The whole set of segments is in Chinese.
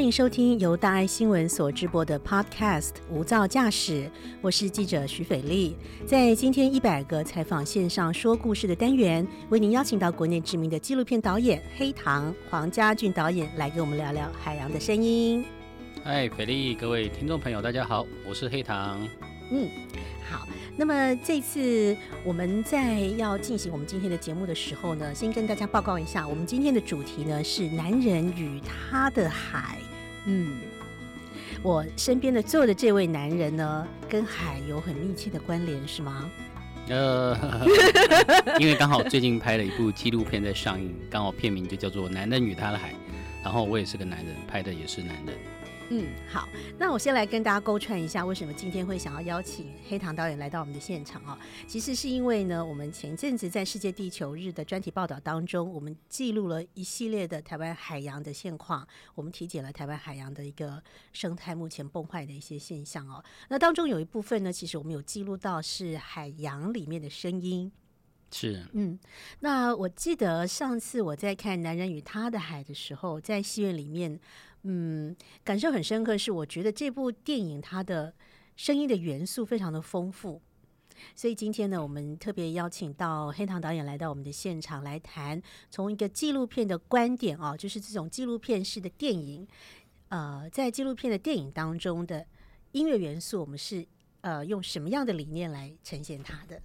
欢迎收听由大爱新闻所直播的 Podcast《无噪驾驶》，我是记者徐斐丽。在今天一百个采访线上说故事的单元，为您邀请到国内知名的纪录片导演黑糖黄家俊导演来跟我们聊聊海洋的声音。嗨，斐丽，各位听众朋友，大家好，我是黑糖。嗯，好。那么这次我们在要进行我们今天的节目的时候呢，先跟大家报告一下，我们今天的主题呢是男人与他的海。嗯，我身边的坐的这位男人呢，跟海有很密切的关联，是吗？呃，因为刚好最近拍了一部纪录片在上映，刚好片名就叫做《男的女他的海》，然后我也是个男人，拍的也是男人。嗯，好，那我先来跟大家勾串一下，为什么今天会想要邀请黑糖导演来到我们的现场啊？其实是因为呢，我们前阵子在世界地球日的专题报道当中，我们记录了一系列的台湾海洋的现况，我们体检了台湾海洋的一个生态目前崩坏的一些现象哦。那当中有一部分呢，其实我们有记录到是海洋里面的声音。是，嗯，那我记得上次我在看《男人与他的海》的时候，在戏院里面，嗯，感受很深刻，是我觉得这部电影它的声音的元素非常的丰富，所以今天呢，我们特别邀请到黑糖导演来到我们的现场来谈，从一个纪录片的观点啊，就是这种纪录片式的电影，呃，在纪录片的电影当中的音乐元素，我们是呃用什么样的理念来呈现它的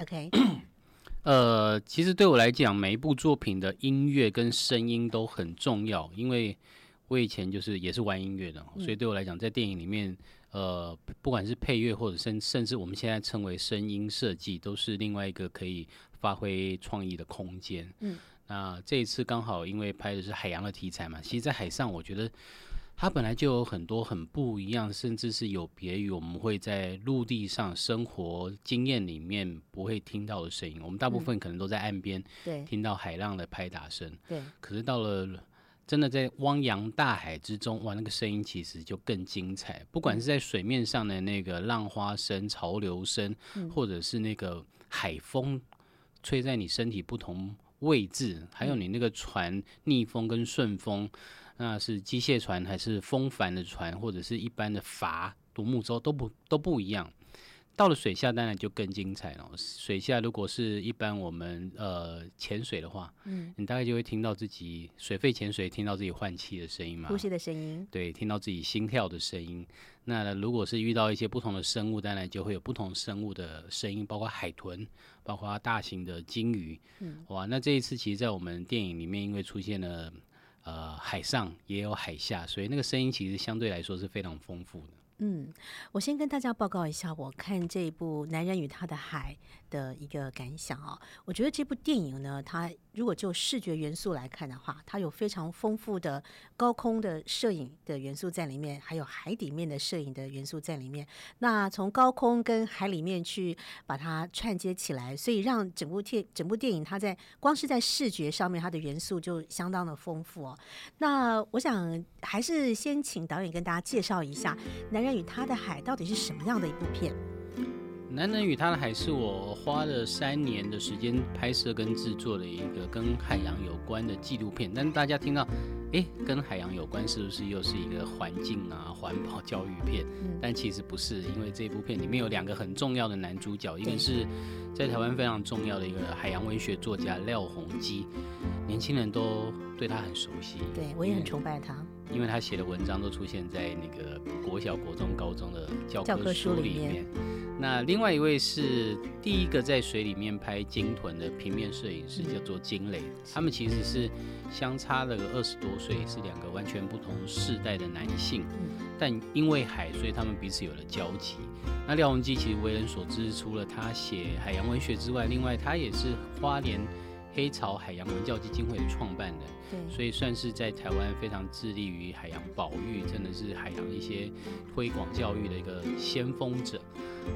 ？OK。呃，其实对我来讲，每一部作品的音乐跟声音都很重要，因为我以前就是也是玩音乐的，所以对我来讲，在电影里面，呃，不管是配乐或者甚甚至我们现在称为声音设计，都是另外一个可以发挥创意的空间。嗯，那这一次刚好因为拍的是海洋的题材嘛，其实，在海上，我觉得。它本来就有很多很不一样，甚至是有别于我们会在陆地上生活经验里面不会听到的声音。我们大部分可能都在岸边听到海浪的拍打声，对。可是到了真的在汪洋大海之中，哇，那个声音其实就更精彩。不管是在水面上的那个浪花声、潮流声，或者是那个海风吹在你身体不同位置，还有你那个船逆风跟顺风。那是机械船还是风帆的船，或者是一般的筏、独木舟都不都不一样。到了水下，当然就更精彩了。水下如果是一般我们呃潜水的话，嗯，你大概就会听到自己水肺潜水，听到自己换气的声音嘛，呼吸的声音，对，听到自己心跳的声音。那如果是遇到一些不同的生物，当然就会有不同生物的声音，包括海豚，包括大型的鲸鱼。嗯，哇，那这一次其实，在我们电影里面，因为出现了。呃，海上也有海下，所以那个声音其实相对来说是非常丰富的。嗯，我先跟大家报告一下，我看这一部《男人与他的海》的一个感想啊。我觉得这部电影呢，它如果就视觉元素来看的话，它有非常丰富的高空的摄影的元素在里面，还有海底面的摄影的元素在里面。那从高空跟海里面去把它串接起来，所以让整部电整部电影它在光是在视觉上面，它的元素就相当的丰富哦。那我想还是先请导演跟大家介绍一下《男人》。与他的海到底是什么样的一部片？男人与他的海是我花了三年的时间拍摄跟制作的一个跟海洋有关的纪录片。但大家听到，哎，跟海洋有关，是不是又是一个环境啊、环保教育片？但其实不是，因为这部片里面有两个很重要的男主角，一个是在台湾非常重要的一个海洋文学作家廖鸿基，年轻人都对他很熟悉。对我也很崇拜他。因为他写的文章都出现在那个国小、国中、高中的教科书里面。那另外一位是第一个在水里面拍鲸豚的平面摄影师，叫做金磊。他们其实是相差了二十多岁，是两个完全不同世代的男性。但因为海，所以他们彼此有了交集。那廖鸿基其实为人所知，除了他写海洋文学之外，另外他也是花莲。黑潮海洋文教基金会的创办人，对，所以算是在台湾非常致力于海洋保育，真的是海洋一些推广教育的一个先锋者。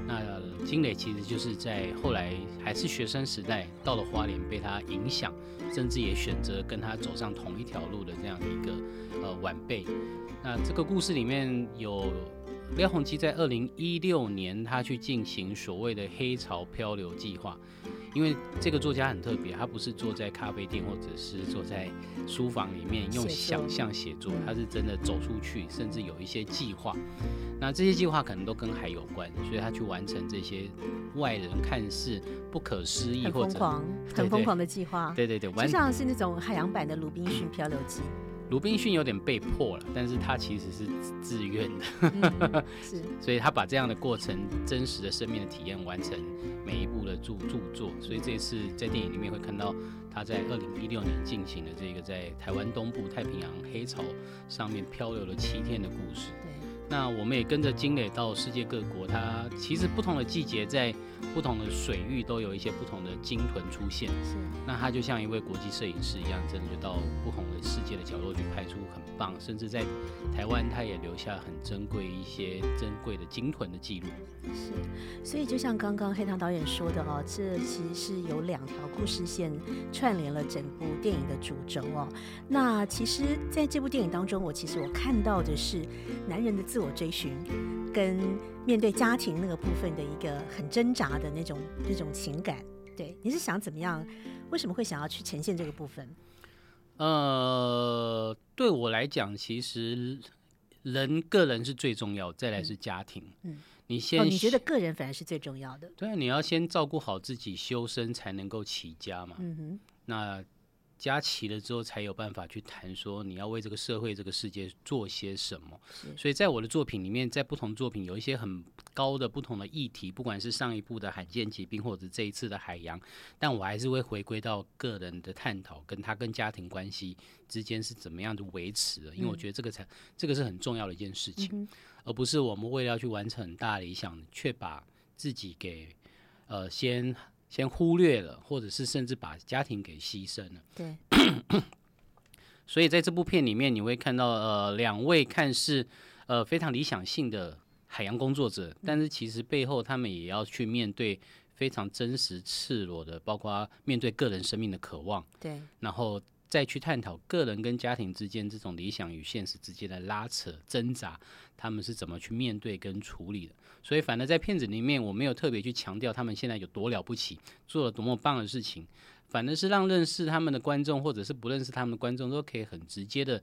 那金磊其实就是在后来还是学生时代，到了花莲被他影响，甚至也选择跟他走上同一条路的这样的一个呃晚辈。那这个故事里面有廖鸿基在二零一六年，他去进行所谓的黑潮漂流计划。因为这个作家很特别，他不是坐在咖啡店或者是坐在书房里面用想象写作，他是真的走出去，甚至有一些计划。那这些计划可能都跟海有关，所以他去完成这些外人看似不可思议或者很疯狂、很疯狂的计划。对对对，就像是那种海洋版的《鲁滨逊漂流记》。鲁滨逊有点被迫了，但是他其实是自愿的，是，所以他把这样的过程、真实的生命的体验完成每一部的著著作，所以这次在电影里面会看到他在二零一六年进行的这个在台湾东部太平洋黑潮上面漂流了七天的故事。那我们也跟着金磊到世界各国，它其实不同的季节在不同的水域都有一些不同的鲸豚出现。是，那他就像一位国际摄影师一样，真的就到不同的世界的角落去拍出很棒，甚至在台湾他也留下很珍贵一些珍贵的鲸豚的记录。是，所以就像刚刚黑糖导演说的哦，这其实是有两条故事线串联了整部电影的主轴哦。那其实在这部电影当中，我其实我看到的是男人的自我追寻，跟面对家庭那个部分的一个很挣扎的那种那种情感。对，你是想怎么样？为什么会想要去呈现这个部分？呃，对我来讲，其实人个人是最重要，再来是家庭。嗯，你先，你觉得个人反而是最重要的？对啊，你要先照顾好自己，修身才能够齐家嘛。嗯哼，那。加齐了之后，才有办法去谈说你要为这个社会、这个世界做些什么。所以在我的作品里面，在不同作品有一些很高的不同的议题，不管是上一部的罕见疾病，或者这一次的海洋，但我还是会回归到个人的探讨，跟他跟家庭关系之间是怎么样的维持的。因为我觉得这个才这个是很重要的一件事情，而不是我们为了要去完成很大理想，却把自己给呃先。先忽略了，或者是甚至把家庭给牺牲了。对。所以在这部片里面，你会看到呃两位看似呃非常理想性的海洋工作者，但是其实背后他们也要去面对非常真实、赤裸的，包括面对个人生命的渴望。对。然后再去探讨个人跟家庭之间这种理想与现实之间的拉扯、挣扎，他们是怎么去面对跟处理的。所以，反而在片子里面，我没有特别去强调他们现在有多了不起，做了多么棒的事情，反而是让认识他们的观众，或者是不认识他们的观众，都可以很直接的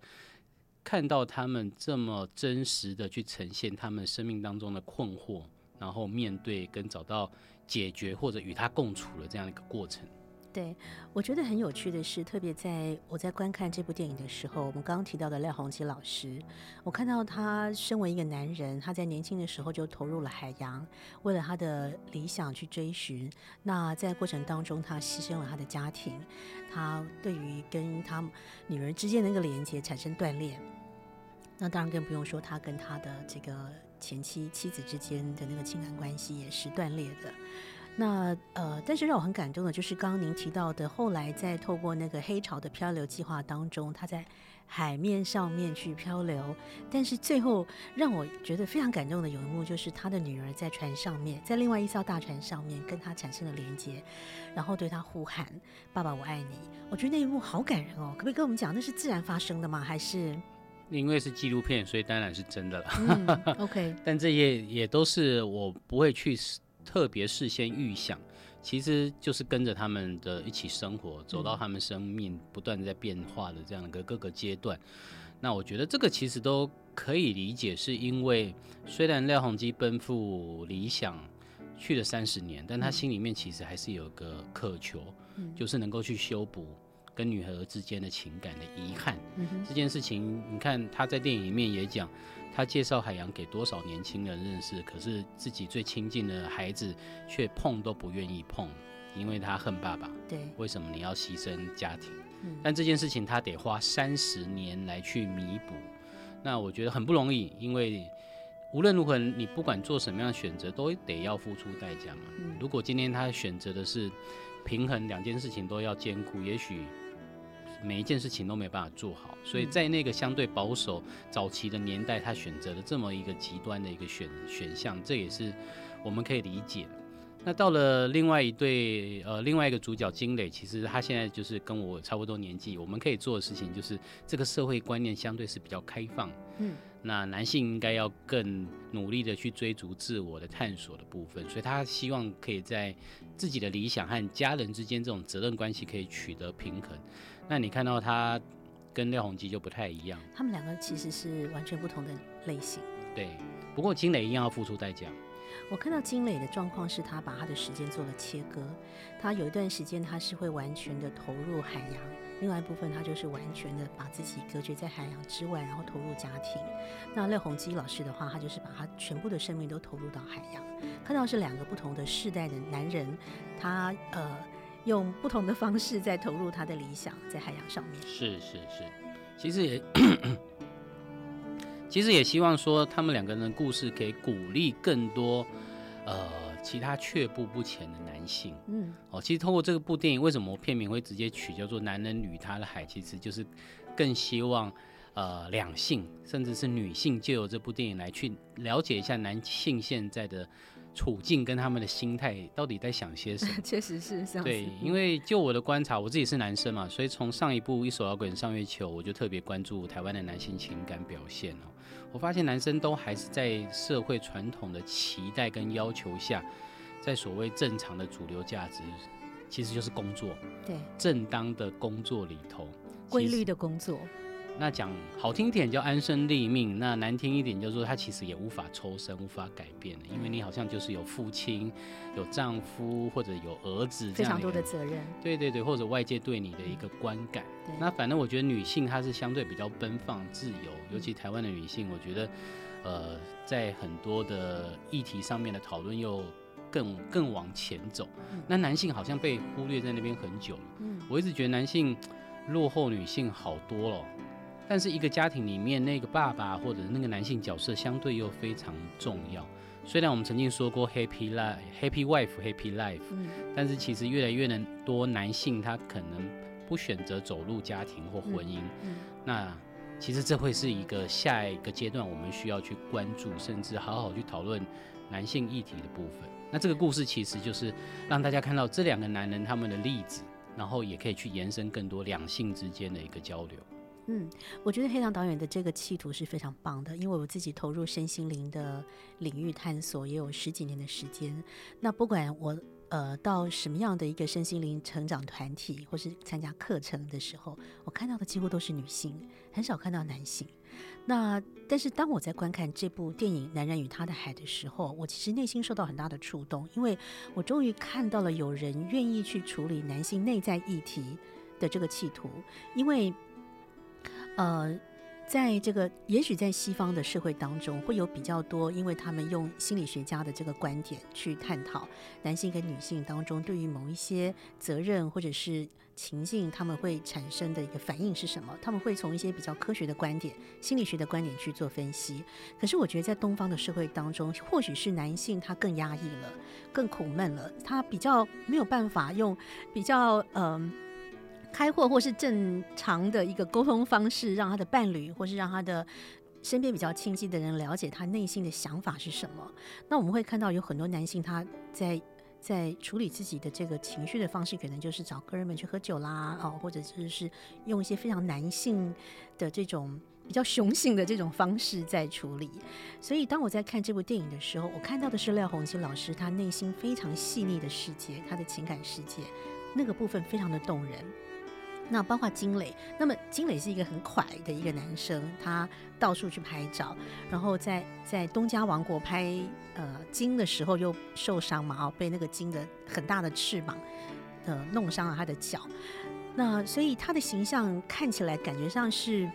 看到他们这么真实的去呈现他们生命当中的困惑，然后面对跟找到解决或者与他共处的这样一个过程。对，我觉得很有趣的是，特别在我在观看这部电影的时候，我们刚刚提到的廖鸿基老师，我看到他身为一个男人，他在年轻的时候就投入了海洋，为了他的理想去追寻。那在过程当中，他牺牲了他的家庭，他对于跟他女儿之间的那个连接产生断裂。那当然更不用说他跟他的这个前妻妻子之间的那个情感关系也是断裂的。那呃，但是让我很感动的，就是刚刚您提到的，后来在透过那个黑潮的漂流计划当中，他在海面上面去漂流，但是最后让我觉得非常感动的有一幕，就是他的女儿在船上面，在另外一艘大船上面跟他产生了连接，然后对他呼喊：“爸爸，我爱你。”我觉得那一幕好感人哦，可不可以跟我们讲，那是自然发生的吗？还是因为是纪录片，所以当然是真的了。OK，但这些也都是我不会去。特别事先预想，其实就是跟着他们的一起生活，走到他们生命不断在变化的这样的各个阶段。那我觉得这个其实都可以理解，是因为虽然廖鸿基奔赴理想去了三十年，但他心里面其实还是有个渴求，就是能够去修补跟女儿之间的情感的遗憾。这件事情，你看他在电影里面也讲。他介绍海洋给多少年轻人认识，可是自己最亲近的孩子却碰都不愿意碰，因为他恨爸爸。对，为什么你要牺牲家庭？但这件事情他得花三十年来去弥补，那我觉得很不容易，因为无论如何，你不管做什么样的选择，都得要付出代价嘛。如果今天他选择的是平衡两件事情都要兼顾，也许。每一件事情都没办法做好，所以在那个相对保守早期的年代，他选择了这么一个极端的一个选选项，这也是我们可以理解。那到了另外一对呃另外一个主角金磊，其实他现在就是跟我差不多年纪，我们可以做的事情就是这个社会观念相对是比较开放，嗯，那男性应该要更努力的去追逐自我的探索的部分，所以他希望可以在自己的理想和家人之间这种责任关系可以取得平衡。那你看到他跟廖鸿基就不太一样，他们两个其实是完全不同的类型。对，不过金磊一样要付出代价。我看到金磊的状况是他把他的时间做了切割，他有一段时间他是会完全的投入海洋，另外一部分他就是完全的把自己隔绝在海洋之外，然后投入家庭。那廖鸿基老师的话，他就是把他全部的生命都投入到海洋。看到是两个不同的世代的男人，他呃用不同的方式在投入他的理想，在海洋上面。是是是，其实也。其实也希望说，他们两个人的故事可以鼓励更多，呃，其他却步不前的男性。嗯，哦，其实通过这个部电影，为什么片名会直接取叫做《男人与他的海》？其实就是更希望，呃，两性甚至是女性，就由这部电影来去了解一下男性现在的。处境跟他们的心态到底在想些什么？确实是这样。对，因为就我的观察，我自己是男生嘛，所以从上一部《一手摇滚上月球》，我就特别关注台湾的男性情感表现哦。我发现男生都还是在社会传统的期待跟要求下，在所谓正常的主流价值，其实就是工作，对，正当的工作里头，规律的工作。那讲好听点叫安身立命，那难听一点就是说他其实也无法抽身、无法改变的，因为你好像就是有父亲、有丈夫或者有儿子非常多的责任。对对对，或者外界对你的一个观感。那反正我觉得女性她是相对比较奔放、自由，尤其台湾的女性，我觉得呃在很多的议题上面的讨论又更更往前走。那男性好像被忽略在那边很久了。嗯，我一直觉得男性落后女性好多了。但是一个家庭里面，那个爸爸或者那个男性角色相对又非常重要。虽然我们曾经说过 happy life、happy wife、happy life，但是其实越来越能多男性他可能不选择走入家庭或婚姻。那其实这会是一个下一个阶段我们需要去关注，甚至好好去讨论男性议题的部分。那这个故事其实就是让大家看到这两个男人他们的例子，然后也可以去延伸更多两性之间的一个交流。嗯，我觉得黑糖导演的这个企图是非常棒的，因为我自己投入身心灵的领域探索也有十几年的时间。那不管我呃到什么样的一个身心灵成长团体，或是参加课程的时候，我看到的几乎都是女性，很少看到男性。那但是当我在观看这部电影《男人与他的海》的时候，我其实内心受到很大的触动，因为我终于看到了有人愿意去处理男性内在议题的这个企图，因为。呃，在这个也许在西方的社会当中，会有比较多，因为他们用心理学家的这个观点去探讨男性跟女性当中对于某一些责任或者是情境，他们会产生的一个反应是什么？他们会从一些比较科学的观点、心理学的观点去做分析。可是我觉得在东方的社会当中，或许是男性他更压抑了，更苦闷了，他比较没有办法用比较嗯。开阔或是正常的一个沟通方式，让他的伴侣或是让他的身边比较亲近的人了解他内心的想法是什么。那我们会看到有很多男性他在在处理自己的这个情绪的方式，可能就是找哥们去喝酒啦，哦，或者就是用一些非常男性的这种比较雄性的这种方式在处理。所以当我在看这部电影的时候，我看到的是廖鸿基老师他内心非常细腻的世界，他的情感世界那个部分非常的动人。那包括金磊，那么金磊是一个很快的一个男生，他到处去拍照，然后在在东家王国拍呃金的时候又受伤嘛，哦，被那个金的很大的翅膀呃弄伤了他的脚，那所以他的形象看起来感觉上是，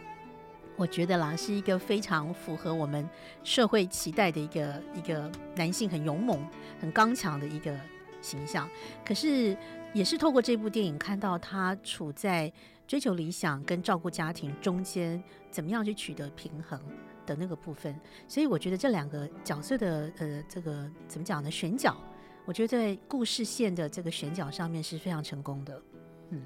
我觉得啦，是一个非常符合我们社会期待的一个一个男性很勇猛、很刚强的一个形象，可是。也是透过这部电影看到他处在追求理想跟照顾家庭中间，怎么样去取得平衡的那个部分。所以我觉得这两个角色的呃这个怎么讲呢？选角，我觉得在故事线的这个选角上面是非常成功的。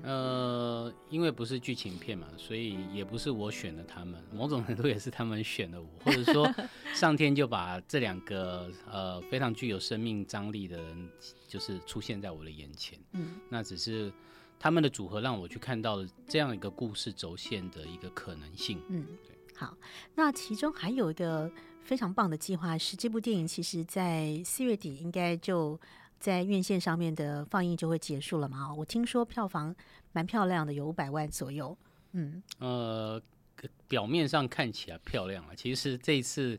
呃，因为不是剧情片嘛，所以也不是我选的他们，某种程度也是他们选的我，或者说上天就把这两个呃非常具有生命张力的人，就是出现在我的眼前。嗯，那只是他们的组合让我去看到了这样一个故事轴线的一个可能性。嗯。对好，那其中还有一个非常棒的计划是，这部电影其实在四月底应该就在院线上面的放映就会结束了嘛？我听说票房蛮漂亮的，有五百万左右。嗯，呃，表面上看起来漂亮啊，其实这一次，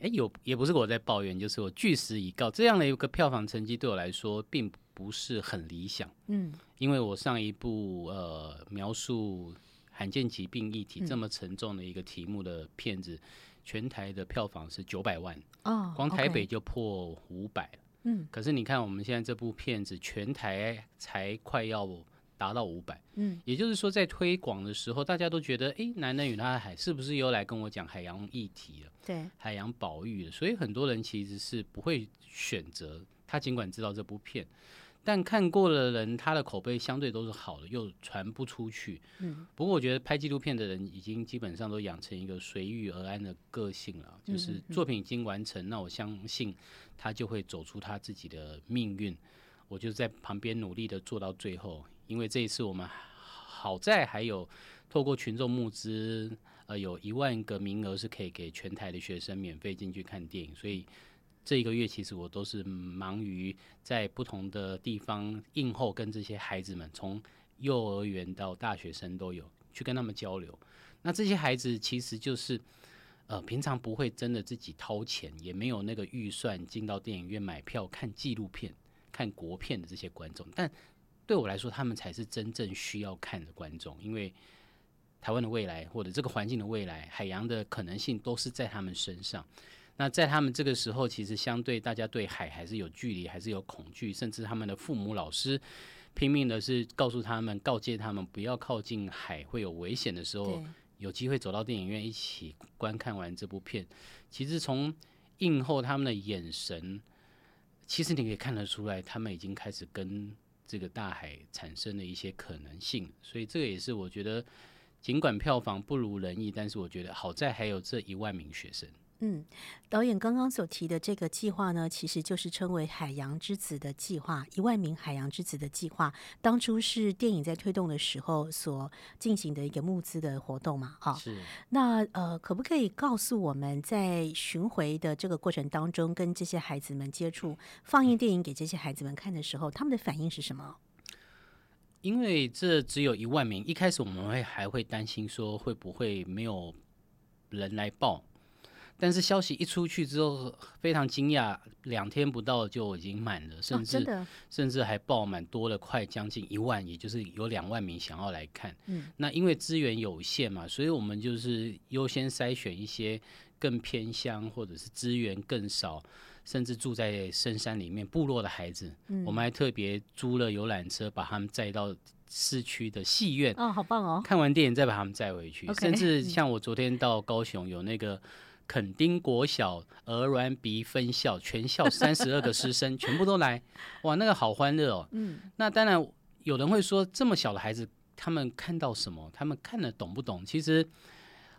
哎，有也不是我在抱怨，就是我据实以告，这样的一个票房成绩对我来说并不是很理想。嗯，因为我上一部呃描述罕见疾病议题这么沉重的一个题目的片子，全台的票房是九百万哦，光台北就破五百了。嗯，可是你看我们现在这部片子，全台才快要。达到五百，嗯，也就是说，在推广的时候，大家都觉得，哎，男人与他的海是不是又来跟我讲海洋议题了？对，海洋保育了，所以很多人其实是不会选择他，尽管知道这部片，但看过的人，他的口碑相对都是好的，又传不出去。嗯，不过我觉得拍纪录片的人已经基本上都养成一个随遇而安的个性了，就是作品已经完成，那我相信他就会走出他自己的命运，我就在旁边努力的做到最后。因为这一次我们好在还有透过群众募资，呃，有一万个名额是可以给全台的学生免费进去看电影，所以这一个月其实我都是忙于在不同的地方应后，跟这些孩子们从幼儿园到大学生都有去跟他们交流。那这些孩子其实就是呃平常不会真的自己掏钱，也没有那个预算进到电影院买票看纪录片、看国片的这些观众，但对我来说，他们才是真正需要看的观众，因为台湾的未来或者这个环境的未来，海洋的可能性都是在他们身上。那在他们这个时候，其实相对大家对海还是有距离，还是有恐惧，甚至他们的父母、老师拼命的是告诉他们、告诫他们不要靠近海，会有危险的时候，有机会走到电影院一起观看完这部片。其实从映后他们的眼神，其实你可以看得出来，他们已经开始跟。这个大海产生了一些可能性，所以这个也是我觉得，尽管票房不如人意，但是我觉得好在还有这一万名学生。嗯，导演刚刚所提的这个计划呢，其实就是称为“海洋之子”的计划，一万名海洋之子的计划。当初是电影在推动的时候所进行的一个募资的活动嘛？哈，是。那呃，可不可以告诉我们在巡回的这个过程当中，跟这些孩子们接触，放映电影给这些孩子们看的时候，他们的反应是什么？因为这只有一万名，一开始我们会还会担心说会不会没有人来报。但是消息一出去之后，非常惊讶，两天不到就已经满了，甚至甚至还爆满，多了快将近一万，也就是有两万名想要来看。嗯，那因为资源有限嘛，所以我们就是优先筛选一些更偏乡或者是资源更少，甚至住在深山里面部落的孩子。嗯，我们还特别租了游览车，把他们载到市区的戏院。哦，好棒哦！看完电影再把他们载回去。甚至像我昨天到高雄有那个。垦丁国小鹅銮鼻分校全校三十二个师生全部都来，哇，那个好欢乐哦。嗯，那当然有人会说，这么小的孩子，他们看到什么？他们看得懂不懂？其实，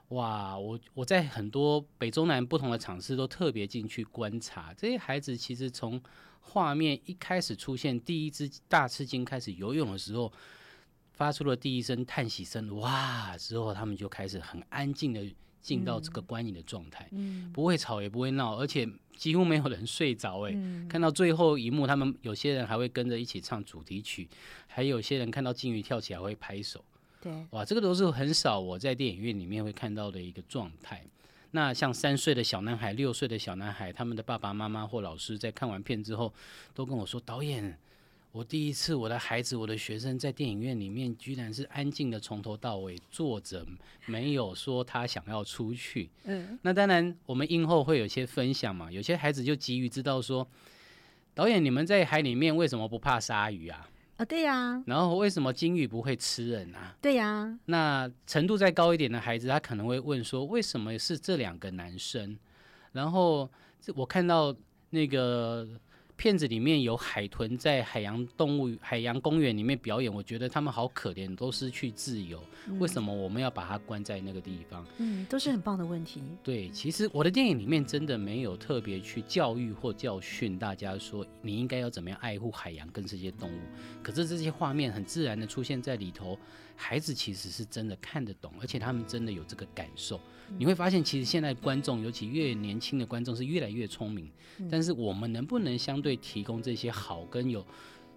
哇，我我在很多北中南不同的场次都特别进去观察这些孩子。其实从画面一开始出现第一只大吃鲸开始游泳的时候，发出了第一声叹息声，哇，之后他们就开始很安静的。进到这个观影的状态，不会吵也不会闹，而且几乎没有人睡着。哎，看到最后一幕，他们有些人还会跟着一起唱主题曲，还有些人看到金鱼跳起来会拍手。对，哇，这个都是很少我在电影院里面会看到的一个状态。那像三岁的小男孩、六岁的小男孩，他们的爸爸妈妈或老师在看完片之后，都跟我说：“导演。”我第一次，我的孩子，我的学生在电影院里面，居然是安静的从头到尾坐着，没有说他想要出去。嗯，那当然，我们映后会有些分享嘛。有些孩子就急于知道说，导演，你们在海里面为什么不怕鲨鱼啊？啊，对呀。然后为什么鲸鱼不会吃人啊？对呀。那程度再高一点的孩子，他可能会问说，为什么是这两个男生？然后我看到那个。片子里面有海豚在海洋动物海洋公园里面表演，我觉得他们好可怜，都失去自由。为什么我们要把它关在那个地方？嗯，都是很棒的问题。对，其实我的电影里面真的没有特别去教育或教训大家说你应该要怎么样爱护海洋跟这些动物。可是这些画面很自然的出现在里头，孩子其实是真的看得懂，而且他们真的有这个感受。你会发现，其实现在观众，尤其越年轻的观众是越来越聪明。但是我们能不能相对提供这些好跟有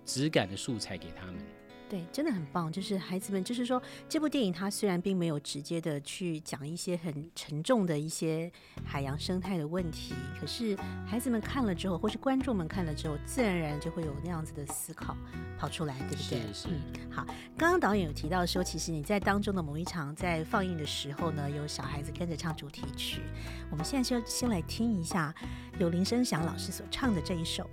质感的素材给他们？对，真的很棒。就是孩子们，就是说，这部电影它虽然并没有直接的去讲一些很沉重的一些海洋生态的问题，可是孩子们看了之后，或是观众们看了之后，自然而然就会有那样子的思考跑出来，对不对？是是。好，刚刚导演有提到说，其实你在当中的某一场在放映的时候呢，有小孩子跟着唱主题曲。我们现在就先来听一下由林声祥老师所唱的这一首。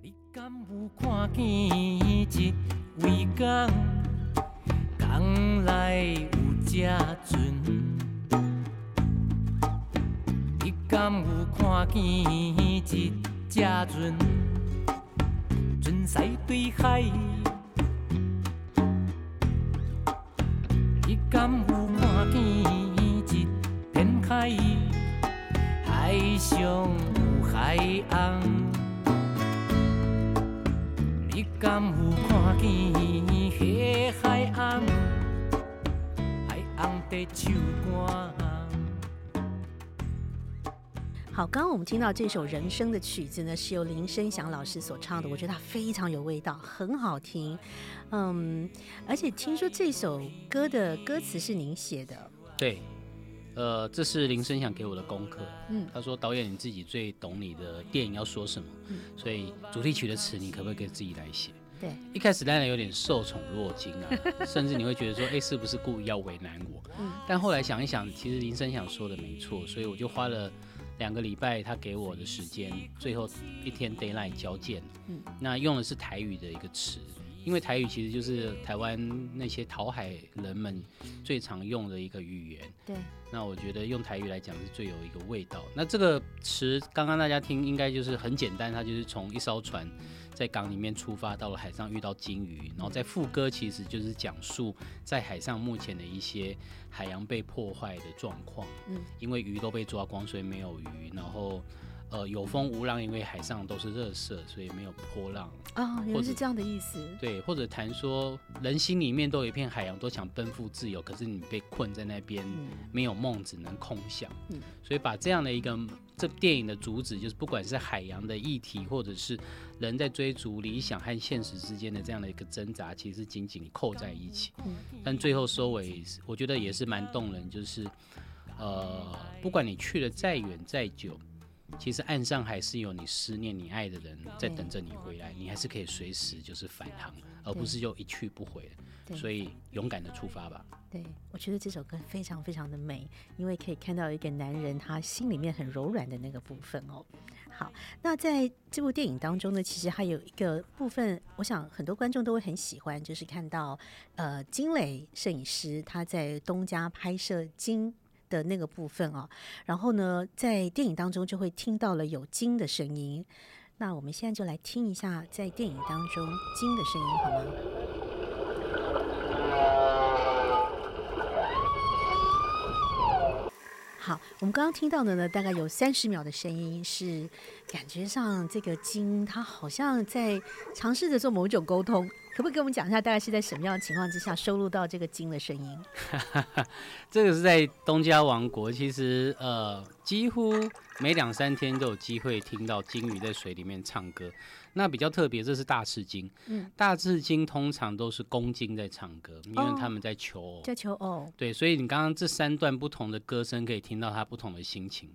你敢有看见一位港，港内有只船？你敢有看见一只船？船驶对海？你敢有看见一片海？海上有海岸？敢有看见海海唱歌？好，刚刚我们听到这首人生的曲子呢，是由林声祥老师所唱的，我觉得它非常有味道，很好听。嗯，而且听说这首歌的歌词是您写的，对。呃，这是林声想给我的功课。嗯，他说导演你自己最懂你的电影要说什么，所以主题曲的词你可不可以给自己来写？对，一开始当然有点受宠若惊啊，甚至你会觉得说，哎，是不是故意要为难我？嗯，但后来想一想，其实林声想说的没错，所以我就花了两个礼拜他给我的时间，最后一天 d a y l i g h t 交件。嗯，那用的是台语的一个词。因为台语其实就是台湾那些讨海人们最常用的一个语言。对。那我觉得用台语来讲是最有一个味道。那这个词刚刚大家听应该就是很简单，它就是从一艘船在港里面出发，到了海上遇到鲸鱼，然后在副歌其实就是讲述在海上目前的一些海洋被破坏的状况。嗯。因为鱼都被抓光，所以没有鱼。然后。呃，有风无浪，因为海上都是热色，所以没有波浪啊。原来是这样的意思。对，或者谈说人心里面都有一片海洋，都想奔赴自由，可是你被困在那边，没有梦，只能空想。嗯，所以把这样的一个这电影的主旨，就是不管是海洋的议题，或者是人在追逐理想和现实之间的这样的一个挣扎，其实紧紧扣在一起。嗯，但最后收尾，我觉得也是蛮动人，就是呃，不管你去的再远再久。其实岸上还是有你思念你爱的人在等着你回来，你还是可以随时就是返航，而不是就一去不回。所以勇敢的出发吧。对，我觉得这首歌非常非常的美，因为可以看到一个男人他心里面很柔软的那个部分哦。好，那在这部电影当中呢，其实还有一个部分，我想很多观众都会很喜欢，就是看到呃金磊摄影师他在东家拍摄金。的那个部分啊，然后呢，在电影当中就会听到了有鲸的声音。那我们现在就来听一下在电影当中鲸的声音，好吗？好，我们刚刚听到的呢，大概有三十秒的声音，是感觉上这个鲸它好像在尝试着做某种沟通。可不可以给我们讲一下，大概是在什么样的情况之下收录到这个鲸的声音？这个是在东家王国，其实呃，几乎每两三天都有机会听到鲸鱼在水里面唱歌。那比较特别，这是大赤鲸。嗯，大赤鲸通常都是公鲸在唱歌，因为他们在求偶。在求偶。对，所以你刚刚这三段不同的歌声，可以听到它不同的心情。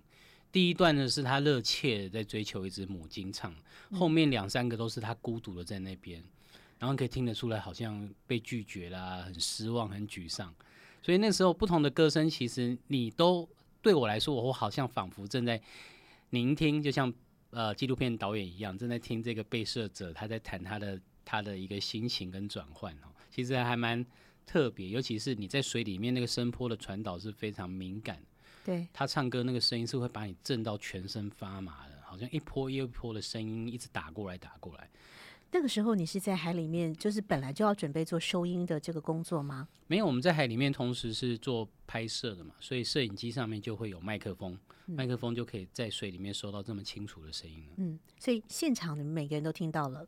第一段呢，是他热切在追求一只母鲸唱；后面两三个都是他孤独的在那边。然后可以听得出来，好像被拒绝啦，很失望，很沮丧。所以那时候不同的歌声，其实你都对我来说，我好像仿佛正在聆听，就像呃纪录片导演一样，正在听这个被摄者他在谈他的他的一个心情跟转换哦。其实还蛮特别，尤其是你在水里面那个声波的传导是非常敏感。对，他唱歌那个声音是会把你震到全身发麻的，好像一波又一波的声音一直打过来打过来。那个时候你是在海里面，就是本来就要准备做收音的这个工作吗？没有，我们在海里面同时是做拍摄的嘛，所以摄影机上面就会有麦克风，麦克风就可以在水里面收到这么清楚的声音了。嗯，所以现场你们每个人都听到了。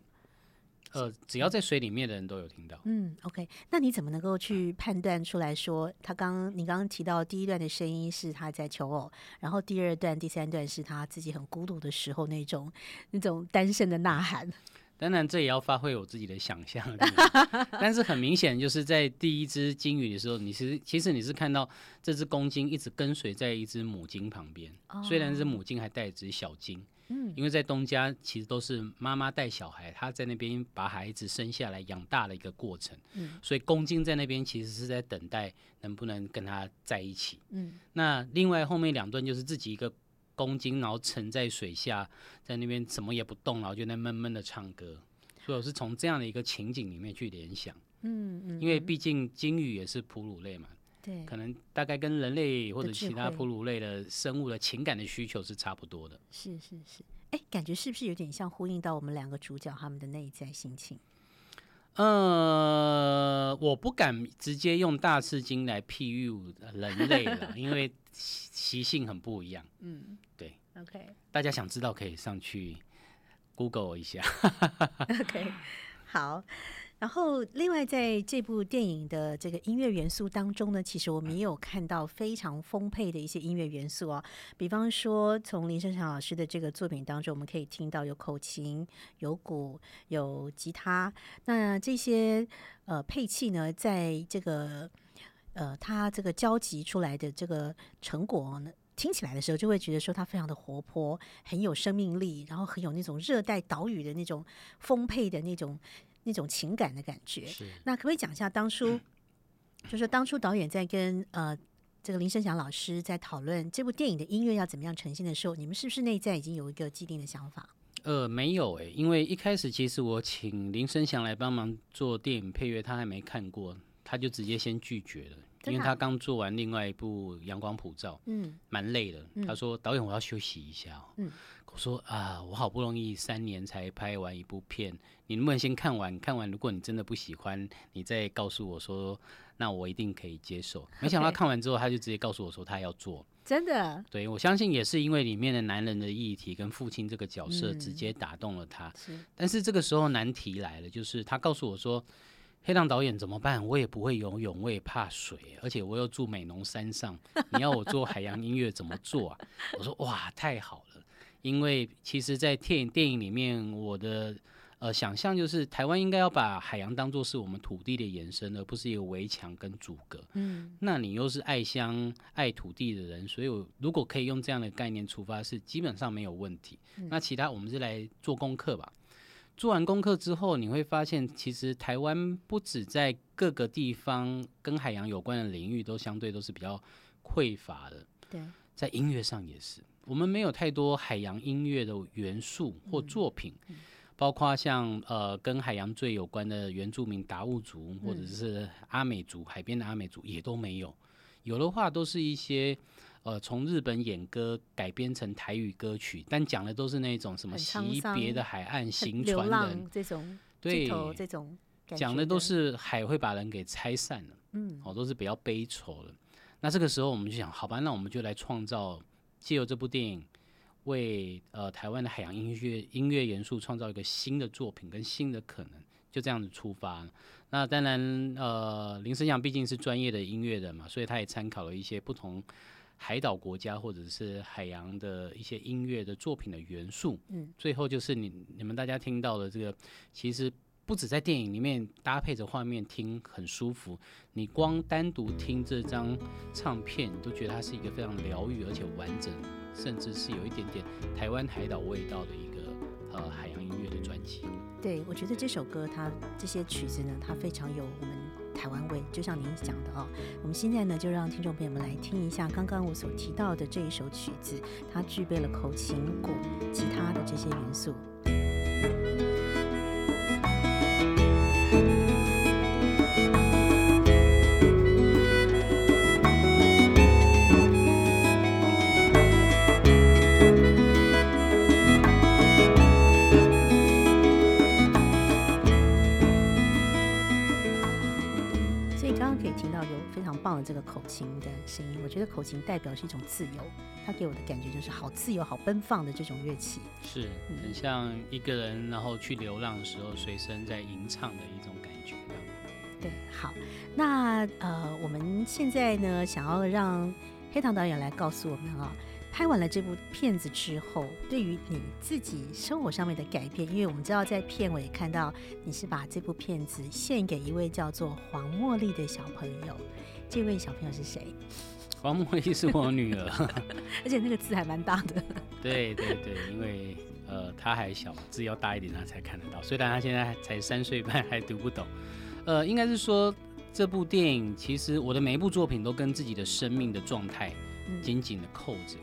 呃，只要在水里面的人都有听到。嗯，OK，那你怎么能够去判断出来说，他刚你刚刚提到第一段的声音是他在求偶，然后第二段、第三段是他自己很孤独的时候那种那种单身的呐喊。当然，这也要发挥我自己的想象力。但是很明显，就是在第一只金鱼的时候，你是其实你是看到这只公鲸一直跟随在一只母鲸旁边，虽然是母鲸还带一只小鲸。嗯，因为在东家其实都是妈妈带小孩，她在那边把孩子生下来养大的一个过程。嗯，所以公鲸在那边其实是在等待能不能跟他在一起。嗯，那另外后面两段就是自己一个。公斤，然后沉在水下，在那边什么也不动，然后就在闷闷的唱歌。所以我是从这样的一个情景里面去联想，嗯嗯，因为毕竟鲸鱼也是哺乳类嘛，对，可能大概跟人类或者其他哺乳类的生物的情感的需求是差不多的。是是是，哎，感觉是不是有点像呼应到我们两个主角他们的内在心情？呃，我不敢直接用大赤金来譬喻人类了，因为习性很不一样。嗯，对。OK，大家想知道可以上去 Google 一下。OK，好。然后，另外在这部电影的这个音乐元素当中呢，其实我们也有看到非常丰沛的一些音乐元素哦。比方说，从林生祥老师的这个作品当中，我们可以听到有口琴、有鼓、有吉他。那这些呃配器呢，在这个呃他这个交集出来的这个成果呢，听起来的时候，就会觉得说它非常的活泼，很有生命力，然后很有那种热带岛屿的那种丰沛的那种。那种情感的感觉，是那可不可以讲一下当初，就是当初导演在跟呃这个林生祥老师在讨论这部电影的音乐要怎么样呈现的时候，你们是不是内在已经有一个既定的想法？呃，没有诶，因为一开始其实我请林生祥来帮忙做电影配乐，他还没看过，他就直接先拒绝了，因为他刚做完另外一部《阳光普照》，嗯，蛮累的，他说导演我要休息一下，嗯。我说啊，我好不容易三年才拍完一部片，你能不能先看完？看完，如果你真的不喜欢，你再告诉我说，那我一定可以接受。没想到看完之后，他就直接告诉我说，他要做。真的？对，我相信也是因为里面的男人的议题跟父亲这个角色直接打动了他。是。但是这个时候难题来了，就是他告诉我说，黑浪导演怎么办？我也不会游泳，我也怕水，而且我又住美浓山上，你要我做海洋音乐怎么做啊？我说哇，太好了。因为其实，在电影电影里面，我的呃想象就是台湾应该要把海洋当做是我们土地的延伸，而不是一个围墙跟阻隔。嗯，那你又是爱乡爱土地的人，所以我如果可以用这样的概念出发，是基本上没有问题。那其他我们是来做功课吧。做完功课之后，你会发现，其实台湾不止在各个地方跟海洋有关的领域都相对都是比较匮乏的。对，在音乐上也是。我们没有太多海洋音乐的元素或作品，包括像呃跟海洋最有关的原住民达悟族或者是阿美族海边的阿美族也都没有，有的话都是一些呃从日本演歌改编成台语歌曲，但讲的都是那种什么惜别的海岸行船人这种对这种讲的都是海会把人给拆散了，嗯，哦都是比较悲愁的。那这个时候我们就想，好吧，那我们就来创造。借由这部电影，为呃台湾的海洋音乐音乐元素创造一个新的作品跟新的可能，就这样子出发。那当然，呃，林思祥毕竟是专业的音乐人嘛，所以他也参考了一些不同海岛国家或者是海洋的一些音乐的作品的元素。嗯，最后就是你你们大家听到的这个，其实。不止在电影里面搭配着画面听很舒服，你光单独听这张唱片，你都觉得它是一个非常疗愈而且完整，甚至是有一点点台湾海岛味道的一个呃海洋音乐的专辑。对，我觉得这首歌它这些曲子呢，它非常有我们台湾味，就像您讲的哦。我们现在呢，就让听众朋友们来听一下刚刚我所提到的这一首曲子，它具备了口琴、鼓、吉他的这些元素。我觉得口琴代表是一种自由，它给我的感觉就是好自由、好奔放的这种乐器。是，很像一个人然后去流浪的时候，随身在吟唱的一种感觉。对，好，那呃，我们现在呢，想要让黑糖导演来告诉我们啊。拍完了这部片子之后，对于你自己生活上面的改变，因为我们知道在片尾看到你是把这部片子献给一位叫做黄茉莉的小朋友，这位小朋友是谁？黄茉莉是我女儿，而且那个字还蛮大的。对对对，因为呃她还小，字要大一点她才看得到，虽然她现在才三岁半还读不懂。呃，应该是说这部电影其实我的每一部作品都跟自己的生命的状态紧紧的扣着。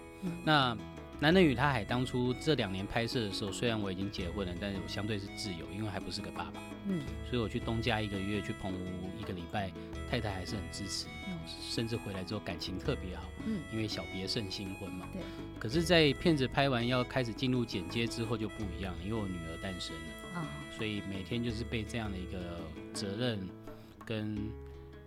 那《男人与他海》当初这两年拍摄的时候，虽然我已经结婚了，但是我相对是自由，因为还不是个爸爸。嗯，所以我去东家一个月，去澎湖一个礼拜，太太还是很支持，甚至回来之后感情特别好。嗯，因为小别胜新婚嘛。对。可是，在片子拍完要开始进入剪接之后就不一样，因为我女儿诞生了啊，所以每天就是被这样的一个责任跟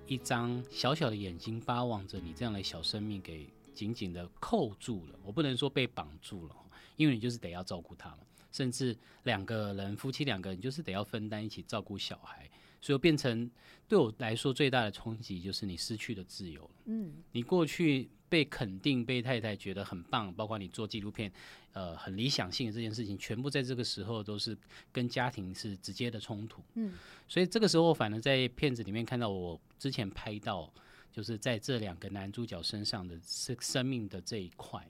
一张小小的眼睛巴望着你这样的小生命给。紧紧的扣住了，我不能说被绑住了，因为你就是得要照顾他嘛，甚至两个人夫妻两个人就是得要分担一起照顾小孩，所以变成对我来说最大的冲击就是你失去了自由了。嗯，你过去被肯定，被太太觉得很棒，包括你做纪录片，呃，很理想性的这件事情，全部在这个时候都是跟家庭是直接的冲突。嗯，所以这个时候反而在片子里面看到我之前拍到。就是在这两个男主角身上的生生命的这一块，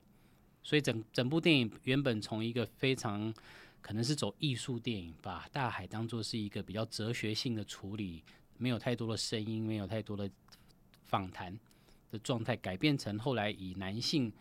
所以整整部电影原本从一个非常可能是走艺术电影，把大海当做是一个比较哲学性的处理，没有太多的声音，没有太多的访谈的状态，改变成后来以男性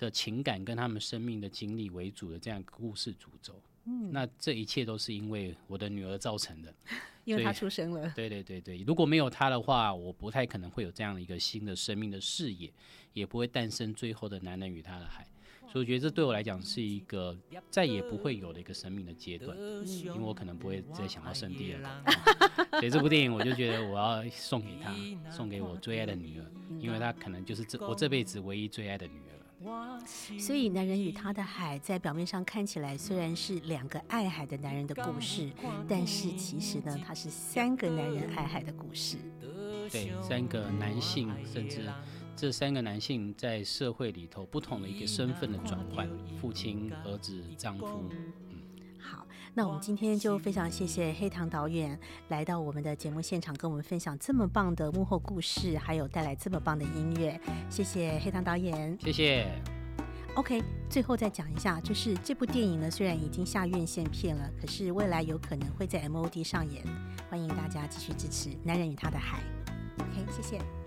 的情感跟他们生命的经历为主的这样一个故事主轴。嗯，那这一切都是因为我的女儿造成的。因为她出生了，对对对对，如果没有她的话，我不太可能会有这样的一个新的生命的视野，也不会诞生最后的男人与他的海。所以我觉得这对我来讲是一个再也不会有的一个生命的阶段，因为我可能不会再想要生第二个。所以这部电影我就觉得我要送给她，送给我最爱的女儿，因为她可能就是这我这辈子唯一最爱的女儿。所以，男人与他的海，在表面上看起来虽然是两个爱海的男人的故事，但是其实呢，它是三个男人爱海的故事。对，三个男性，甚至这三个男性在社会里头不同的一个身份的转换：父亲、儿子、丈夫。好，那我们今天就非常谢谢黑糖导演来到我们的节目现场，跟我们分享这么棒的幕后故事，还有带来这么棒的音乐。谢谢黑糖导演，谢谢。OK，最后再讲一下，就是这部电影呢，虽然已经下院线片了，可是未来有可能会在 MOD 上演，欢迎大家继续支持《男人与他的海》。OK，谢谢。